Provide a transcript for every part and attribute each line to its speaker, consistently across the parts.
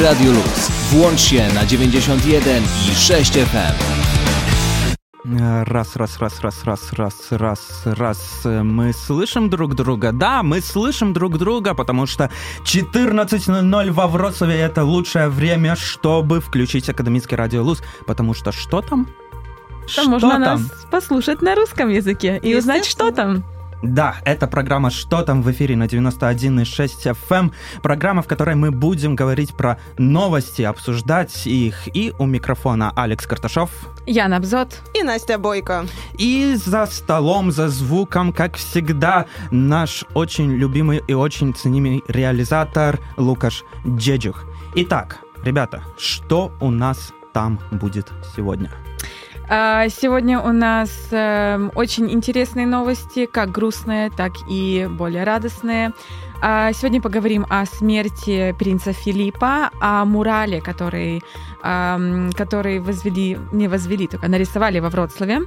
Speaker 1: Radio Luz. Włącz się na 91 i 6 FM.
Speaker 2: Раз, раз, раз, раз, раз, раз, раз, раз. Мы слышим друг друга. Да, мы слышим друг друга, потому что 14.00 во Вроцлаве это лучшее время, чтобы включить Академический радио Луз. Потому что что там?
Speaker 3: Там
Speaker 2: что
Speaker 3: можно
Speaker 2: там?
Speaker 3: нас послушать на русском языке и узнать, что там.
Speaker 2: Да, это программа «Что там» в эфире на 91,6 FM. Программа, в которой мы будем говорить про новости, обсуждать их. И у микрофона Алекс Карташов.
Speaker 3: Яна Абзот.
Speaker 4: И Настя Бойко.
Speaker 2: И за столом, за звуком, как всегда, наш очень любимый и очень ценимый реализатор Лукаш Джеджух. Итак, ребята, что у нас там будет сегодня?
Speaker 3: А, Сегодня у нас эм, очень интересные новости, как грустные, так и более радостные. А, Сегодня поговорим о смерти принца Филиппа, о мурале, который, который возвели, не возвели, только нарисовали во Вроцлаве.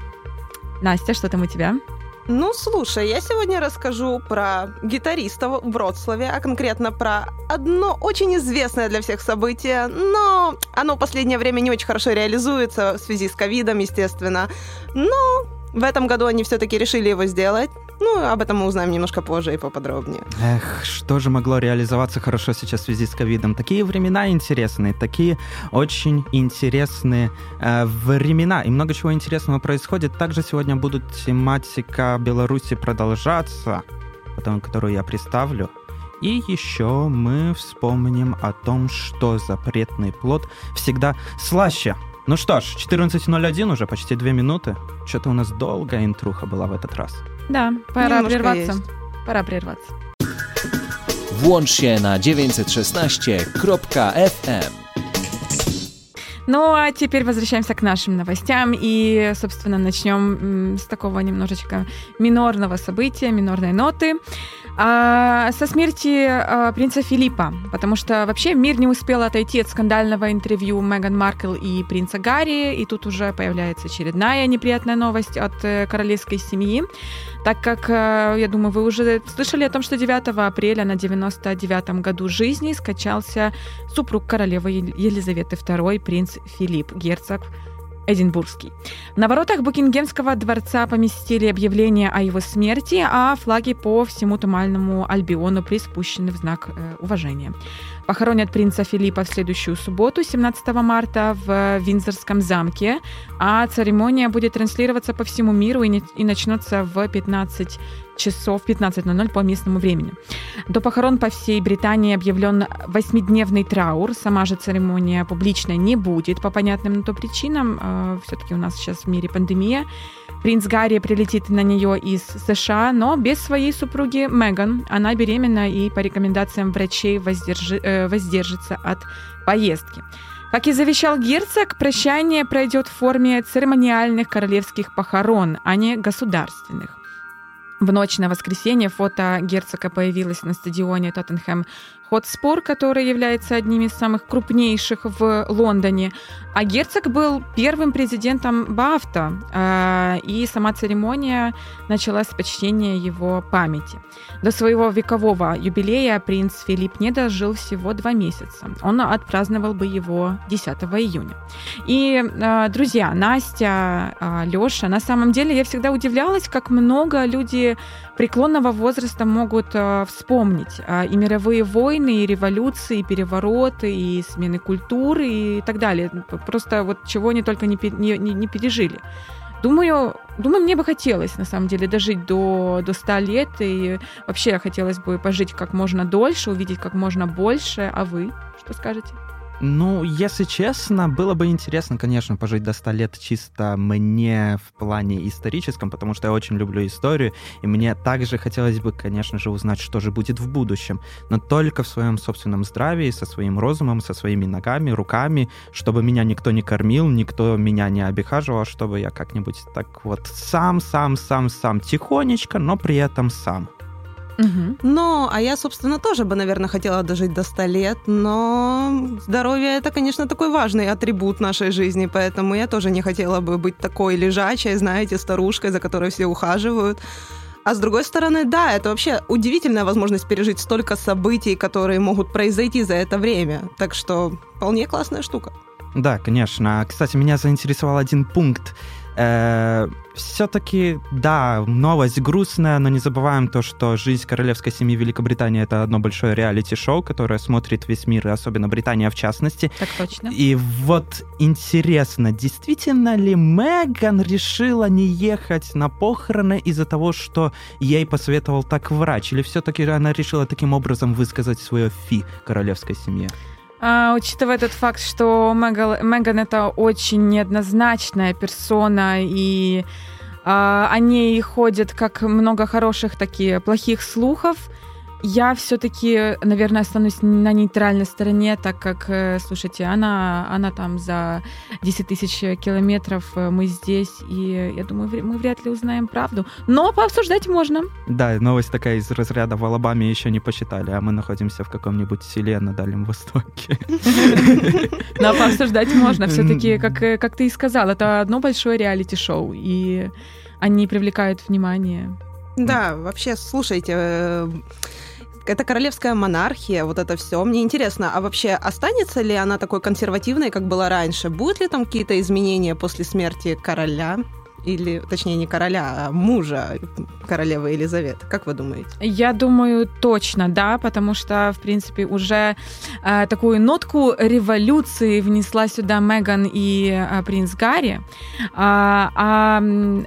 Speaker 3: Настя, что там у тебя?
Speaker 4: Ну, слушай, я сегодня расскажу про гитариста в Вроцлаве, а конкретно про одно очень известное для всех событие, но оно в последнее время не очень хорошо реализуется в связи с ковидом, естественно. Но в этом году они все-таки решили его сделать. Ну, об этом мы узнаем немножко позже и поподробнее.
Speaker 2: Эх, что же могло реализоваться хорошо сейчас в связи с ковидом? Такие времена интересные, такие очень интересные э, времена. И много чего интересного происходит. Также сегодня будет тематика Беларуси продолжаться, потом, которую я представлю. И еще мы вспомним о том, что запретный плод всегда слаще. Ну что ж, 14.01 уже, почти две минуты. Что-то у нас долгая интруха была в этот раз.
Speaker 3: Да, пора
Speaker 4: Немножко
Speaker 3: прерваться.
Speaker 4: есть.
Speaker 3: Пора прерваться.
Speaker 1: Włącz się na 916.fm.
Speaker 3: Ну, а теперь возвращаемся к нашим новостям и, собственно, начнем с такого немножечко минорного события, минорной ноты. А, со смерти а, принца Филиппа, потому что вообще мир не успел отойти от скандального интервью Меган Маркл и принца Гарри, и тут уже появляется очередная неприятная новость от э, королевской семьи, так как, э, я думаю, вы уже слышали о том, что 9 апреля на 99-м году жизни скачался супруг королевы Ел- Елизаветы II, принц Филипп, герцог Эдинбургский. На воротах Букингемского дворца поместили объявление о его смерти, а флаги по всему Тумальному Альбиону приспущены в знак э, уважения. Похоронят принца Филиппа в следующую субботу, 17 марта, в Виндзорском замке, а церемония будет транслироваться по всему миру и, не- и начнется в 15 часов 15.00 по местному времени. До похорон по всей Британии объявлен восьмидневный траур. Сама же церемония публичной не будет по понятным на то причинам. Все-таки у нас сейчас в мире пандемия. Принц Гарри прилетит на нее из США, но без своей супруги Меган. Она беременна и по рекомендациям врачей воздержи- э, воздержится от поездки. Как и завещал герцог, прощание пройдет в форме церемониальных королевских похорон, а не государственных. В ночь на воскресенье фото герцога появилось на стадионе Тоттенхэм Хотспор, который является одним из самых крупнейших в Лондоне. А герцог был первым президентом Бафта, э, и сама церемония началась с почтения его памяти. До своего векового юбилея принц Филипп не дожил всего два месяца. Он отпраздновал бы его 10 июня. И, э, друзья, Настя, э, Лёша, на самом деле я всегда удивлялась, как много люди преклонного возраста могут вспомнить и мировые войны, и революции, и перевороты, и смены культуры и так далее. Просто вот чего они только не, не- не пережили. Думаю, думаю, мне бы хотелось, на самом деле, дожить до, до 100 лет, и вообще хотелось бы пожить как можно дольше, увидеть как можно больше. А вы что скажете?
Speaker 2: Ну, если честно, было бы интересно, конечно, пожить до 100 лет чисто мне в плане историческом, потому что я очень люблю историю, и мне также хотелось бы, конечно же, узнать, что же будет в будущем, но только в своем собственном здравии, со своим разумом, со своими ногами, руками, чтобы меня никто не кормил, никто меня не обихаживал, чтобы я как-нибудь так вот сам, сам, сам, сам, тихонечко, но при этом сам.
Speaker 3: Мгм.
Speaker 4: Ну, а я, собственно, тоже бы, наверное, хотела дожить до 100 лет, но здоровье – это, конечно, такой важный атрибут нашей жизни, поэтому я тоже не хотела бы быть такой лежачей, знаете, старушкой, за которой все ухаживают. А с другой стороны, да, это вообще удивительная возможность пережить столько событий, которые могут произойти за это время. Так что вполне классная штука.
Speaker 2: Да, конечно. Кстати, меня заинтересовал один пункт Э, все-таки, да, новость грустная, но не забываем то, что жизнь королевской семьи Великобритании это одно большое реалити-шоу, которое смотрит весь мир, и особенно Британия в частности.
Speaker 3: Так точно.
Speaker 2: И вот интересно, действительно ли Меган решила не ехать на похороны из-за того, что ей посоветовал так врач, или все-таки она решила таким образом высказать свое фи королевской семье?
Speaker 3: А, учитывая тот факт, что Меган это очень неоднозначная персона, и а, о ней ходят как много хороших, таких плохих слухов, я все-таки, наверное, останусь на нейтральной стороне, так как, э, слушайте, она, она там за 10 тысяч километров, э, мы здесь, и я думаю, мы вряд ли узнаем правду. Но пообсуждать можно.
Speaker 2: Да, новость такая из разряда в Алабаме еще не посчитали, а мы находимся в каком-нибудь селе на Дальнем Востоке.
Speaker 3: Но пообсуждать можно. Все-таки, как, э, как ты и сказал, это одно большое реалити-шоу, и они привлекают внимание.
Speaker 4: Да, вообще, слушайте, это королевская монархия, вот это все. Мне интересно, а вообще останется ли она такой консервативной, как была раньше? Будут ли там какие-то изменения после смерти короля? Или, точнее, не короля, а мужа королевы Елизаветы. Как вы думаете?
Speaker 3: Я думаю, точно, да, потому что, в принципе, уже э, такую нотку революции внесла сюда Меган и э, принц Гарри. А, а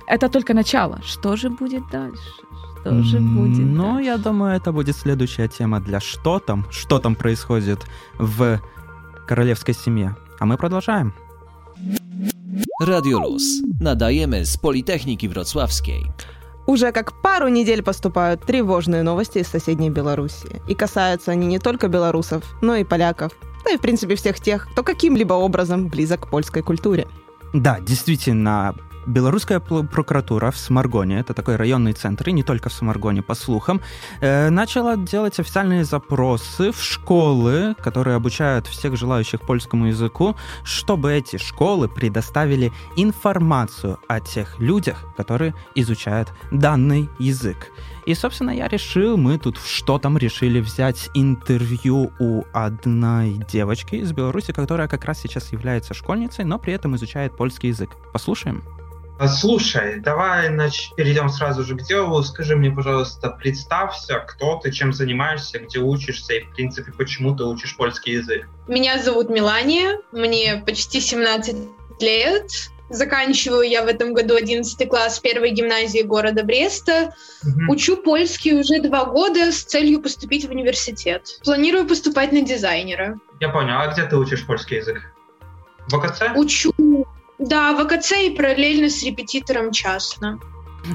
Speaker 3: это только начало. Что же будет дальше? тоже будет.
Speaker 2: Ну, да. я думаю, это будет следующая тема для «Что там?», что там происходит в королевской семье. А мы продолжаем.
Speaker 1: Radio Luz. Nadajemy z Politechniki Wrocławskiej.
Speaker 4: Уже как пару недель поступают тревожные новости из соседней Белоруссии. И касаются они не только белорусов, но и поляков. Да и, в принципе, всех тех, кто каким-либо образом близок к польской культуре.
Speaker 2: Да, действительно, Белорусская прокуратура в Сморгоне, это такой районный центр, и не только в Сморгоне, по слухам, э, начала делать официальные запросы в школы, которые обучают всех желающих польскому языку, чтобы эти школы предоставили информацию о тех людях, которые изучают данный язык. И, собственно, я решил, мы тут что там решили взять интервью у одной девочки из Беларуси, которая как раз сейчас является школьницей, но при этом изучает польский язык. Послушаем.
Speaker 5: Слушай, давай нач... перейдем сразу же к делу. Скажи мне, пожалуйста, представься, кто ты, чем занимаешься, где учишься и, в принципе, почему ты учишь польский язык.
Speaker 6: Меня зовут Милания, мне почти 17 лет. Заканчиваю я в этом году 11 класс первой гимназии города Бреста. Угу. Учу польский уже два года с целью поступить в университет. Планирую поступать на дизайнера.
Speaker 5: Я понял. А где ты учишь польский язык? В АКЦ?
Speaker 6: Учу да, в АКЦ и параллельно с репетитором частно.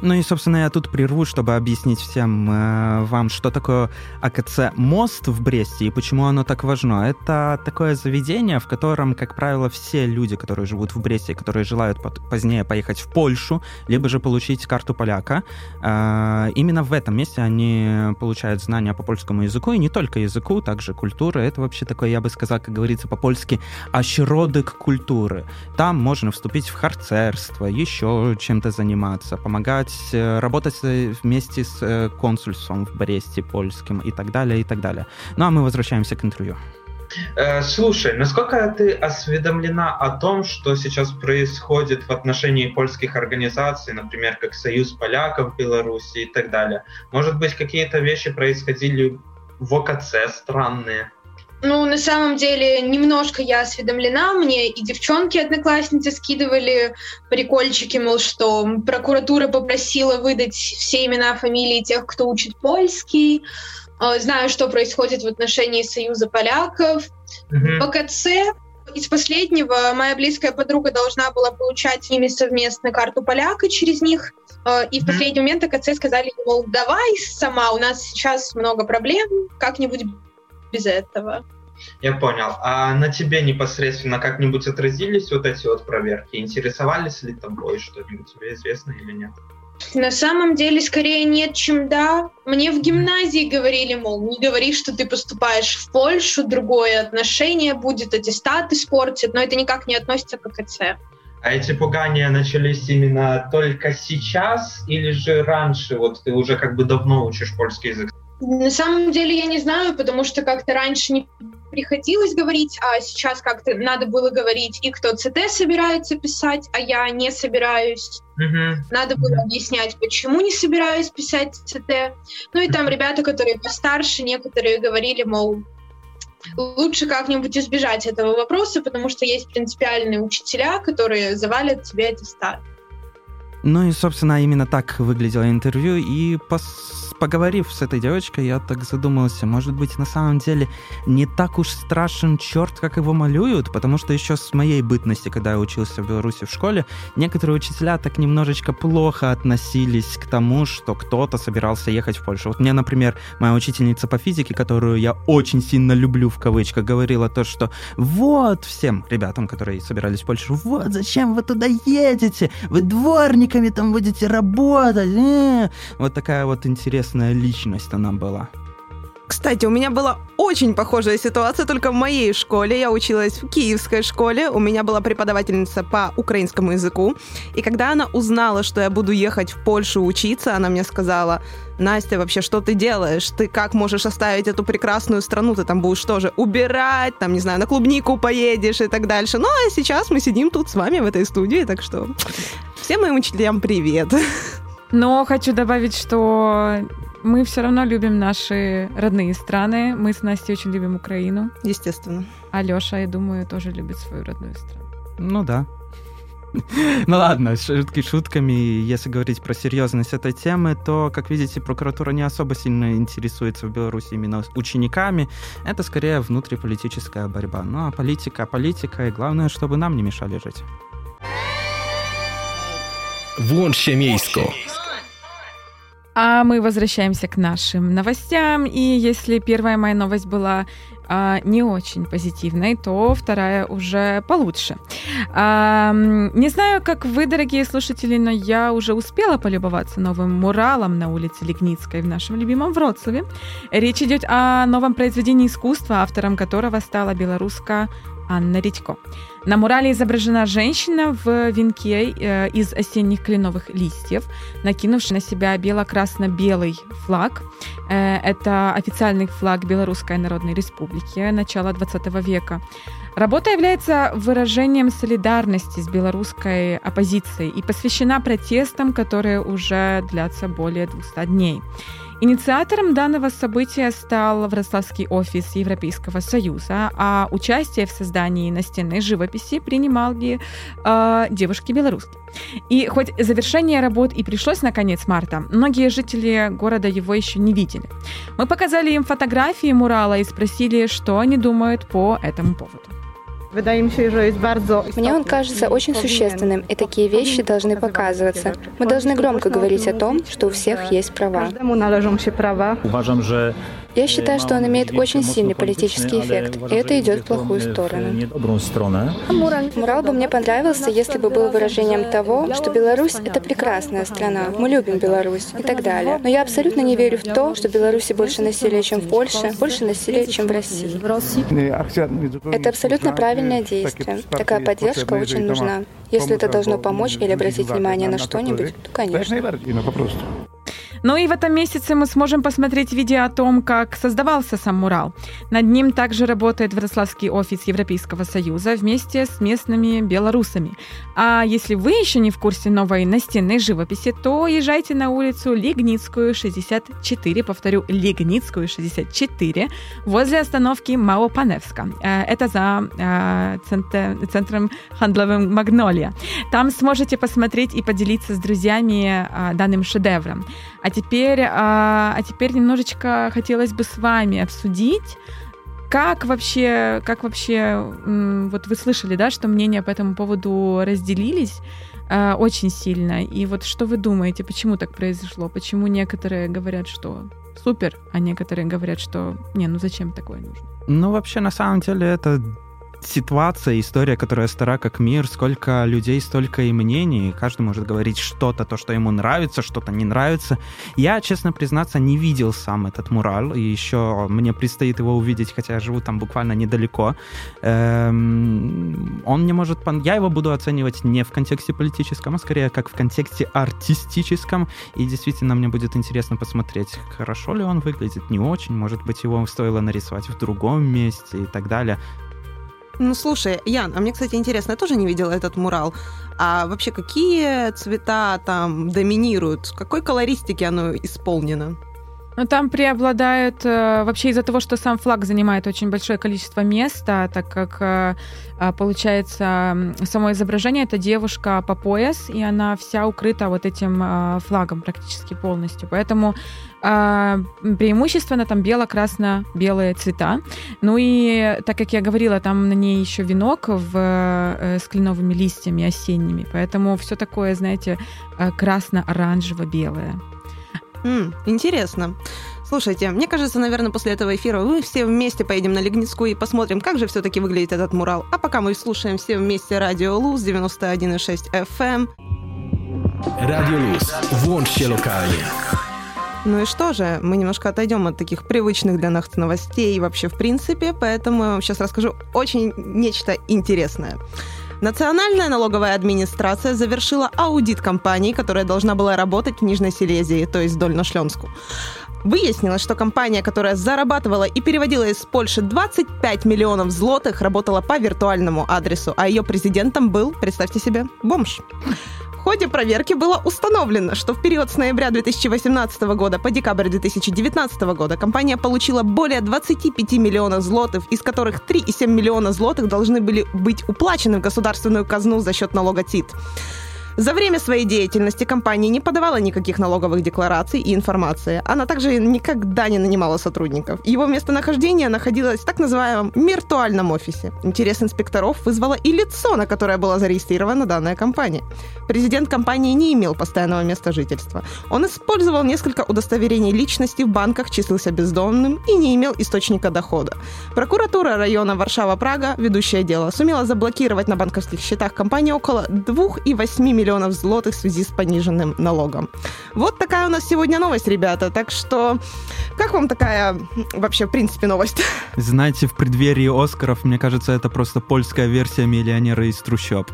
Speaker 2: Ну и, собственно, я тут прерву, чтобы объяснить всем э, вам, что такое АКЦ «Мост» в Бресте и почему оно так важно. Это такое заведение, в котором, как правило, все люди, которые живут в Бресте, которые желают позднее поехать в Польшу, либо же получить карту поляка, э, именно в этом месте они получают знания по польскому языку, и не только языку, также культура. Это вообще такое, я бы сказал, как говорится по-польски, ощродок культуры. Там можно вступить в харцерство, еще чем-то заниматься, помогать помогать, э, работать э, вместе с э, консульством в Бресте польским и так далее, и так далее. Ну а мы возвращаемся к интервью.
Speaker 5: Слушай, насколько ты осведомлена о том, что сейчас происходит в отношении польских организаций, например, как Союз поляков Беларуси и так далее? Может быть, какие-то вещи происходили в ОКЦ странные?
Speaker 6: Ну, на самом деле, немножко я осведомлена. Мне и девчонки-одноклассницы скидывали прикольчики, мол, что прокуратура попросила выдать все имена, фамилии тех, кто учит польский. А, знаю, что происходит в отношении Союза поляков. Mm-hmm. В КЦ из последнего моя близкая подруга должна была получать с ними совместно карту поляка через них. А, и в последний момент АКЦ сказали, мол, давай сама, у нас сейчас много проблем, как-нибудь без этого.
Speaker 5: Я понял. А на тебе непосредственно как-нибудь отразились вот эти вот проверки? Интересовались ли тобой что-нибудь тебе известно или нет?
Speaker 6: На самом деле, скорее нет, чем да. Мне в гимназии говорили, мол, не говори, что ты поступаешь в Польшу, другое отношение будет, аттестат испортит, но это никак не относится к КЦ.
Speaker 5: А эти пугания начались именно только сейчас или же раньше? Вот ты уже как бы давно учишь польский язык.
Speaker 6: На самом деле я не знаю, потому что как-то раньше не приходилось говорить, а сейчас как-то надо было говорить, и кто ЦТ собирается писать, а я не собираюсь.
Speaker 5: Угу.
Speaker 6: Надо было объяснять, почему не собираюсь писать ЦТ. Ну и там ребята, которые постарше, некоторые говорили, мол, лучше как-нибудь избежать этого вопроса, потому что есть принципиальные учителя, которые завалят тебе аттестат.
Speaker 2: Ну и, собственно, именно так выглядело интервью. И пос- поговорив с этой девочкой, я так задумался, может быть, на самом деле не так уж страшен черт, как его малюют, потому что еще с моей бытности, когда я учился в Беларуси в школе, некоторые учителя так немножечко плохо относились к тому, что кто-то собирался ехать в Польшу. Вот мне, например, моя учительница по физике, которую я очень сильно люблю в кавычках, говорила то, что вот всем ребятам, которые собирались в Польшу, вот зачем вы туда едете? Вы дворник дворниками там будете работать. Э. Вот такая вот интересная личность она была.
Speaker 4: Кстати, у меня была очень похожая ситуация, только в моей школе. Я училась в киевской школе. У меня была преподавательница по украинскому языку. И когда она узнала, что я буду ехать в Польшу учиться, она мне сказала, Настя, вообще, что ты делаешь? Ты как можешь оставить эту прекрасную страну? Ты там будешь тоже убирать, там, не знаю, на клубнику поедешь и так дальше. Ну, а сейчас мы сидим тут с вами в этой студии, так что всем моим учителям привет.
Speaker 3: Но хочу добавить, что мы все равно любим наши родные страны. Мы с Настей очень любим Украину.
Speaker 4: Естественно.
Speaker 3: А Леша, я думаю, тоже любит свою родную страну.
Speaker 2: Ну да. Ну ладно, шутки шутками. Если говорить про серьезность этой темы, то, как видите, прокуратура не особо сильно интересуется в Беларуси именно учениками. Это скорее внутриполитическая борьба. Ну а политика, политика, и главное, чтобы нам не мешали жить.
Speaker 1: Włączcie miejsko.
Speaker 3: А мы возвращаемся к нашим новостям. И если первая моя новость была а, не очень позитивной, то вторая уже получше. А, не знаю, как вы, дорогие слушатели, но я уже успела полюбоваться новым муралом на улице Лигницкой в нашем любимом Вроцлаве. Речь идет о новом произведении искусства, автором которого стала белоруска Анна Редько. На мурале изображена женщина в венке э, из осенних кленовых листьев, накинувшая на себя бело-красно-белый флаг. Э, это официальный флаг Белорусской Народной Республики начала 20 века. Работа является выражением солидарности с белорусской оппозицией и посвящена протестам, которые уже длятся более 200 дней. Инициатором данного события стал Вроцлавский офис Европейского Союза, а участие в создании настенной живописи принимали э, девушки-белоруски. И хоть завершение работ и пришлось на конец марта, многие жители города его еще не видели. Мы показали им фотографии мурала и спросили, что они думают по этому поводу.
Speaker 7: Мне он кажется очень существенным, и такие вещи должны показываться. Мы должны громко говорить о том, что у всех есть права. Я считаю, что он имеет очень сильный политический эффект, и это идет в плохую сторону. Мурал бы мне понравился, если бы был выражением того, что Беларусь — это прекрасная страна, мы любим Беларусь и так далее. Но я абсолютно не верю в то, что Беларуси больше насилия, чем в Польше, больше насилия, чем в России. Это абсолютно правильное действие. Такая поддержка очень нужна. Если это должно помочь или обратить внимание на что-нибудь, то, конечно.
Speaker 3: Ну и в этом месяце мы сможем посмотреть видео о том, как создавался сам мурал. Над ним также работает Вроцлавский офис Европейского Союза вместе с местными белорусами. А если вы еще не в курсе новой настенной живописи, то езжайте на улицу Лигницкую, 64, повторю, Лигницкую, 64, возле остановки Маопаневска. Э, это за э, центр, центром хандловым Магнолия. Там сможете посмотреть и поделиться с друзьями э, данным шедевром. А теперь, а, а теперь немножечко хотелось бы с вами обсудить, как вообще, как вообще, вот вы слышали, да, что мнения по этому поводу разделились э, очень сильно. И вот что вы думаете, почему так произошло? Почему некоторые говорят, что супер, а некоторые говорят, что не, ну зачем такое нужно?
Speaker 2: Ну, вообще, на самом деле, это ситуация, история, которая стара как мир, сколько людей, столько и мнений, каждый может говорить что-то, то, что ему нравится, что-то не нравится. Я, честно признаться, не видел сам этот мурал, и еще мне предстоит его увидеть, хотя я живу там буквально недалеко. Эм, он не может... Я его буду оценивать не в контексте политическом, а скорее как в контексте артистическом, и действительно мне будет интересно посмотреть, хорошо ли он выглядит, не очень, может быть, его стоило нарисовать в другом месте и так далее.
Speaker 4: Ну, слушай, Ян, а мне, кстати, интересно, я тоже не видела этот мурал. А вообще, какие цвета там доминируют? Какой колористики оно исполнено?
Speaker 3: Ну, там преобладают э, вообще из-за того, что сам флаг занимает очень большое количество места, так как э, а, получается само изображение это девушка по пояс, и она вся укрыта вот этим э, флагом практически полностью. Поэтому э, преимущественно там бело-красно-белые цвета. Ну и так как я говорила, там на ней еще венок в, э, с кленовыми листьями осенними, поэтому все такое, знаете, э, красно-оранжево-белое.
Speaker 4: М, интересно. Слушайте, мне кажется, наверное, после этого эфира мы все вместе поедем на Легницкую и посмотрим, как же все-таки выглядит этот мурал. А пока мы слушаем все вместе Радио Луз 91,6 FM.
Speaker 1: Radio Luz. Włączcie lokalnie.
Speaker 4: Ну и что же, мы немножко отойдем от таких привычных для нас новостей вообще в принципе, поэтому я вам сейчас расскажу очень нечто интересное. Национальная налоговая администрация завершила аудит компании, которая должна была работать в Нижней Силезии, то есть Дольно-Шлемску. Выяснилось, что компания, которая зарабатывала и переводила из Польши 25 миллионов злотых, работала по виртуальному адресу, а ее президентом был, представьте себе, бомж. В ходе проверки было установлено, что в период с ноября 2018 года по декабрь 2019 года компания получила более 25 миллионов злотых, из которых 3,7 миллиона злотых должны были быть уплачены в государственную казну за счет налога ТИТ. За время своей деятельности компания не подавала никаких налоговых деклараций и информации. Она также никогда не нанимала сотрудников. Его местонахождение находилось в так называемом виртуальном офисе. Интерес инспекторов вызвало и лицо, на которое была зарегистрирована данная компания. Президент компании не имел постоянного места жительства. Он использовал несколько удостоверений личности в банках, числился бездомным и не имел источника дохода. Прокуратура района Варшава-Прага, ведущая дело, сумела заблокировать на банковских счетах компании около 2,8 миллионов миллионов злотых в связи с пониженным налогом. Вот такая у нас сегодня новость, ребята. Так что, как вам такая вообще, в принципе, новость?
Speaker 2: Знаете, в преддверии Оскаров, мне кажется, это просто польская версия «Миллионера из трущоб».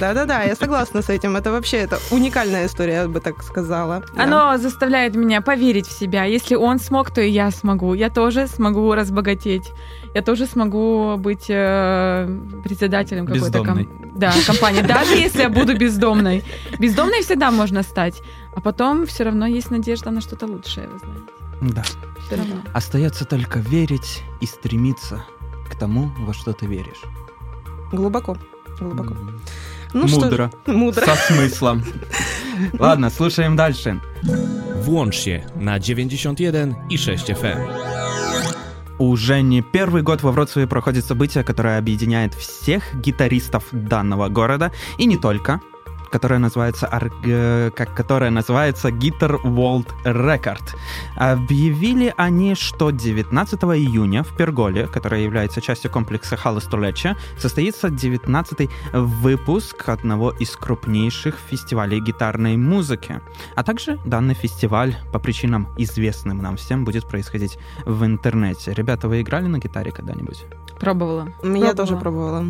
Speaker 4: Да-да-да, я согласна с этим. Это вообще это уникальная история, я бы так сказала.
Speaker 3: Оно да. заставляет меня поверить в себя. Если он смог, то и я смогу. Я тоже смогу разбогатеть. Я тоже смогу быть э, председателем какой-то ком... да, компании. Даже если я буду бездомной. Бездомной всегда можно стать. А потом все равно есть надежда на что-то лучшее, вы знаете.
Speaker 2: Да. Все равно. Остается только верить и стремиться к тому, во что ты веришь.
Speaker 4: Глубоко. Глубоко. Mm-hmm.
Speaker 2: Ну Мудро.
Speaker 4: Что? Мудро.
Speaker 2: Со смыслом. Ладно, слушаем дальше.
Speaker 1: Włącz się na 91 i 6 FM.
Speaker 2: Уже не первый год во Вроцлаве проходит событие, которое объединяет всех гитаристов данного города, и не только которая называется, как, которая называется Guitar World Record. Объявили они, что 19 июня в Перголе, которая является частью комплекса Халастулеча, состоится 19 выпуск одного из крупнейших фестивалей гитарной музыки. А также данный фестиваль по причинам известным нам всем будет происходить в интернете. Ребята, вы играли на гитаре когда-нибудь?
Speaker 3: Пробовала.
Speaker 4: Я пробовала. тоже пробовала.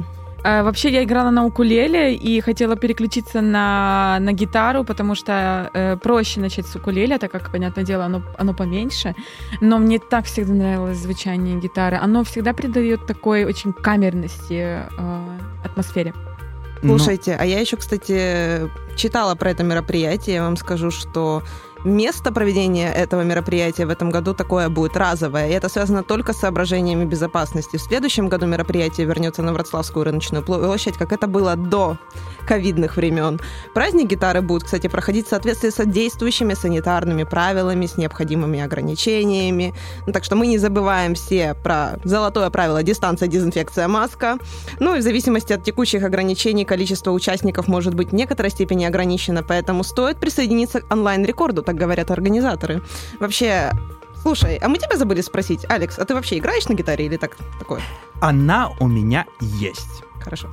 Speaker 3: А, вообще я играла на укулеле и хотела переключиться на, на гитару, потому что э, проще начать с укулеле, так как, понятное дело, оно, оно поменьше. Но мне так всегда нравилось звучание гитары. Оно всегда придает такой очень камерности э, атмосфере.
Speaker 4: Слушайте, а я еще, кстати, читала про это мероприятие. Я вам скажу, что Место проведения этого мероприятия в этом году такое будет разовое, и это связано только с соображениями безопасности. В следующем году мероприятие вернется на Вроцлавскую рыночную площадь, как это было до ковидных времен. Праздник гитары будет, кстати, проходить в соответствии с действующими санитарными правилами, с необходимыми ограничениями. Ну, так что мы не забываем все про золотое правило дистанция, дезинфекция, маска. Ну и в зависимости от текущих ограничений количество участников может быть в некоторой степени ограничено, поэтому стоит присоединиться к онлайн-рекорду, так говорят организаторы. Вообще, Слушай, а мы тебя забыли спросить, Алекс, а ты вообще играешь на гитаре или так такое?
Speaker 2: Она у меня есть.
Speaker 4: Хорошо.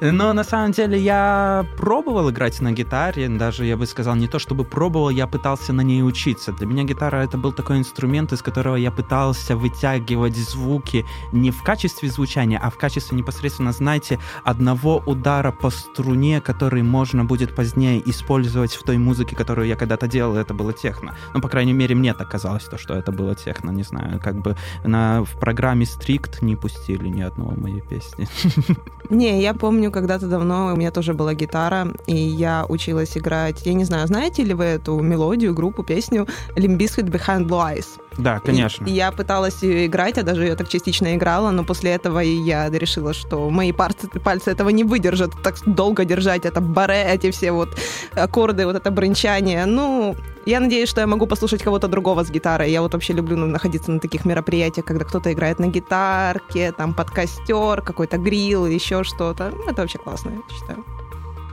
Speaker 2: Но на самом деле я пробовал играть на гитаре, даже я бы сказал не то чтобы пробовал, я пытался на ней учиться. Для меня гитара это был такой инструмент, из которого я пытался вытягивать звуки не в качестве звучания, а в качестве непосредственно, знаете, одного удара по струне, который можно будет позднее использовать в той музыке, которую я когда-то делал, это было техно. Ну, по крайней мере, мне так казалось, то, что это было техно, не знаю, как бы на, в программе Strict не пустили стиле ни одного моей песни.
Speaker 4: Не, я помню, когда-то давно у меня тоже была гитара, и я училась играть. Я не знаю, знаете ли вы эту мелодию, группу, песню Limp Bizkit Behind Blue Eyes?
Speaker 2: Да, конечно.
Speaker 4: И я пыталась ее играть, я даже ее так частично играла, но после этого я решила, что мои пальцы, пальцы этого не выдержат, так долго держать это баре, эти все вот аккорды, вот это бренчание. Ну, я надеюсь, что я могу послушать кого-то другого с гитарой. Я вот вообще люблю находиться на таких мероприятиях, когда кто-то играет на гитарке, там под костер, какой-то грил, еще что-то. Это вообще классно, я считаю.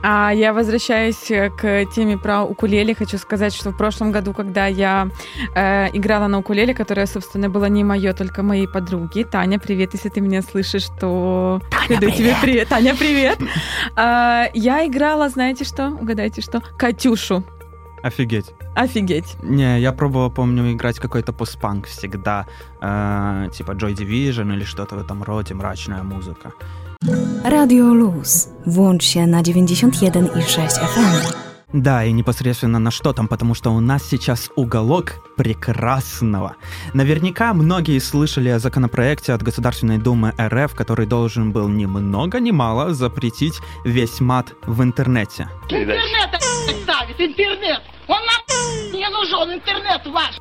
Speaker 3: А я возвращаюсь э, к теме про укулеле. Хочу сказать, что в прошлом году, когда я э, играла на укулеле, которая, собственно, была не мое, только моей подруги. Таня, привет, если ты меня слышишь, то
Speaker 2: Таня, привет. тебе
Speaker 3: привет. Таня, привет. э, я играла, знаете что? Угадайте что? Катюшу.
Speaker 2: Офигеть.
Speaker 3: Офигеть.
Speaker 2: Не, я пробовал, помню, играть какой-то постпанк всегда, э, типа Joy Division или что-то в этом роде, мрачная музыка.
Speaker 8: Radio Luz. Włącz się na 91,6 FM.
Speaker 2: Да, и непосредственно на что там, потому что у нас сейчас уголок прекрасного. Наверняка многие слышали о законопроекте от Государственной Думы РФ, который должен был ни много ни мало запретить весь мат в интернете.
Speaker 9: Интернет ставит, интернет! Он нам не нужен, интернет ваш!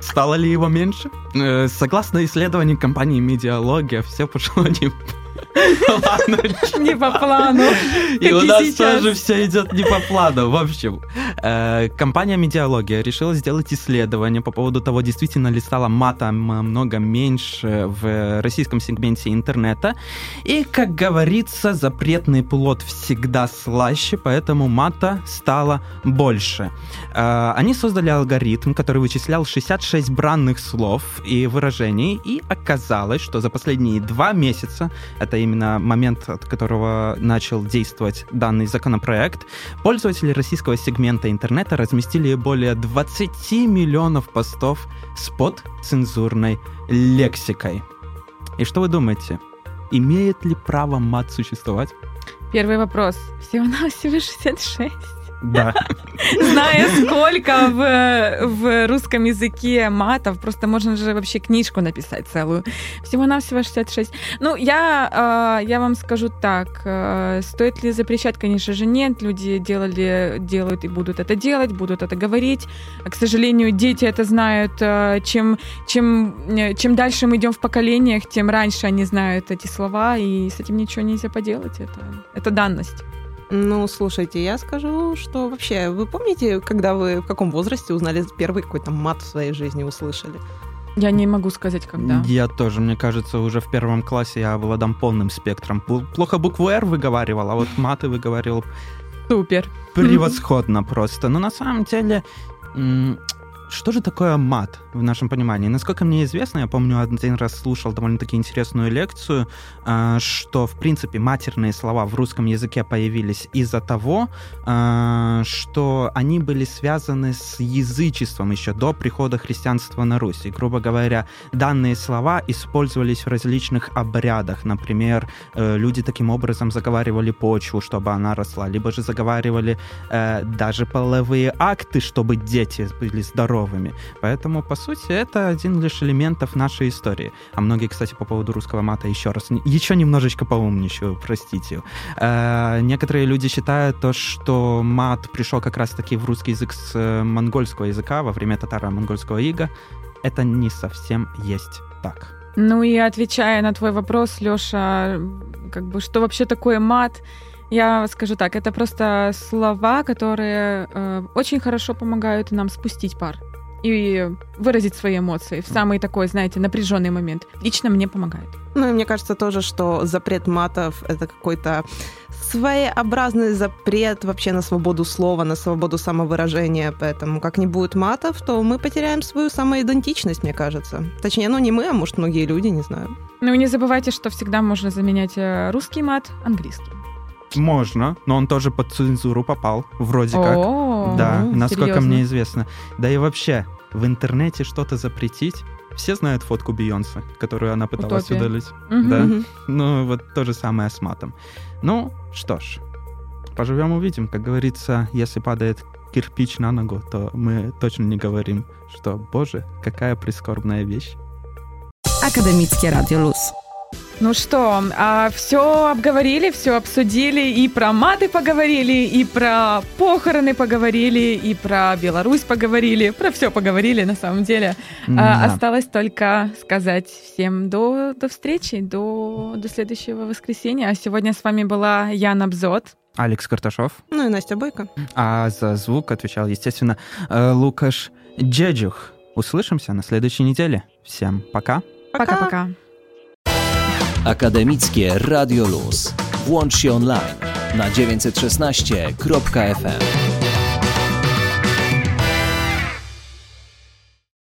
Speaker 2: Стало ли его меньше? Э, согласно исследованию компании Медиалогия, все пошло не.
Speaker 3: Не по плану.
Speaker 2: И у нас тоже все идет не по плану. В общем, э, компания Медиалогия решила сделать исследование по поводу того, действительно ли стало мата много меньше в российском сегменте интернета. И, как говорится, запретный плод всегда слаще, поэтому мата стало больше. Э, они создали алгоритм, который вычислял 66 бранных слов и выражений, и оказалось, что за последние два месяца, это именно момент, от которого начал действовать данный законопроект, пользователи российского сегмента интернета разместили более 20 миллионов постов с подцензурной лексикой. И что вы думаете? Имеет ли право мат существовать?
Speaker 3: Первый вопрос. Всего-навсего 66.
Speaker 2: Да.
Speaker 3: Зная, сколько в, в русском языке матов, просто можно же вообще книжку написать целую. Всего-навсего 66. Ну, я, э, я вам скажу так. Э, стоит ли запрещать? Конечно же, нет. Люди делали, делают и будут это делать, будут это говорить. К сожалению, дети это знают. Э, чем, чем, чем дальше мы идем в поколениях, тем раньше они знают эти слова, и с этим ничего нельзя поделать. Это, это данность.
Speaker 4: Ну, слушайте, я скажу, что вообще, вы помните, когда вы в каком возрасте узнали первый какой-то мат в своей жизни, услышали?
Speaker 3: Я не могу сказать, когда.
Speaker 2: Я тоже, мне кажется, уже в первом классе я обладам полным спектром. Плохо букву «Р» выговаривал, а вот маты выговаривал
Speaker 3: Супер.
Speaker 2: Превосходно просто. Но на самом деле что же такое мат в нашем понимании? Насколько мне известно, я помню, один раз слушал довольно-таки интересную лекцию, а, что, в принципе, матерные слова в русском языке появились из-за того, а, что они были связаны с язычеством еще до прихода христианства на Русь. И, грубо говоря, данные слова использовались в различных обрядах. Например, э, люди таким образом заговаривали почву, чтобы она росла, либо же заговаривали э, даже половые акты, чтобы дети были здоровы здоровыми. Поэтому, по сути, это один лишь элементов нашей истории. А многие, кстати, по поводу русского мата еще раз, еще немножечко поумничаю, простите. Э, некоторые люди считают то, что мат пришел как раз-таки в русский язык с э, монгольского языка во время татаро-монгольского ига. Это не совсем есть так.
Speaker 3: Ну и отвечая на твой вопрос, Лёша, как бы что вообще такое мат? Я скажу так, это просто слова, которые э, очень хорошо помогают нам спустить пар. И выразить свои эмоции в самый такой, знаете, напряженный момент. Лично мне помогает.
Speaker 4: Ну и мне кажется тоже, что запрет матов — это какой-то своеобразный запрет вообще на свободу слова, на свободу самовыражения. Поэтому как не будет матов, то мы потеряем свою самоидентичность, мне кажется. Точнее, ну не мы, а может многие люди, не знаю.
Speaker 3: Ну и не забывайте, что всегда можно заменять э, русский мат английским.
Speaker 2: Можно, но он тоже под цензуру попал, вроде как.
Speaker 3: О,
Speaker 2: да, насколько
Speaker 3: серьезно?
Speaker 2: мне известно. Да и вообще, в интернете что-то запретить. Все знают фотку Бейонсе, которую она пыталась
Speaker 3: Утопия.
Speaker 2: удалить.
Speaker 3: Мгм.
Speaker 2: Да. Ну, вот то же самое с матом. Ну, что ж, поживем увидим. Как говорится, если падает кирпич на ногу, то мы точно не говорим, что, боже, какая прискорбная вещь.
Speaker 8: Radio Luz.
Speaker 3: Ну что, все обговорили, все обсудили, и про маты поговорили, и про похороны поговорили, и про Беларусь поговорили, про все поговорили на самом деле. А,
Speaker 2: Да.
Speaker 3: осталось только сказать всем до, до встречи, до, до следующего воскресенья. А сегодня с вами была Яна Бзот.
Speaker 2: Алекс Карташов.
Speaker 4: Ну и Настя Бойко.
Speaker 2: А за звук отвечал, естественно, э, Лукаш Джеджух. Услышимся на следующей неделе. Всем пока.
Speaker 3: Пока-пока.
Speaker 1: Akademickie Radio Luz. Włącz się online na 916.fm.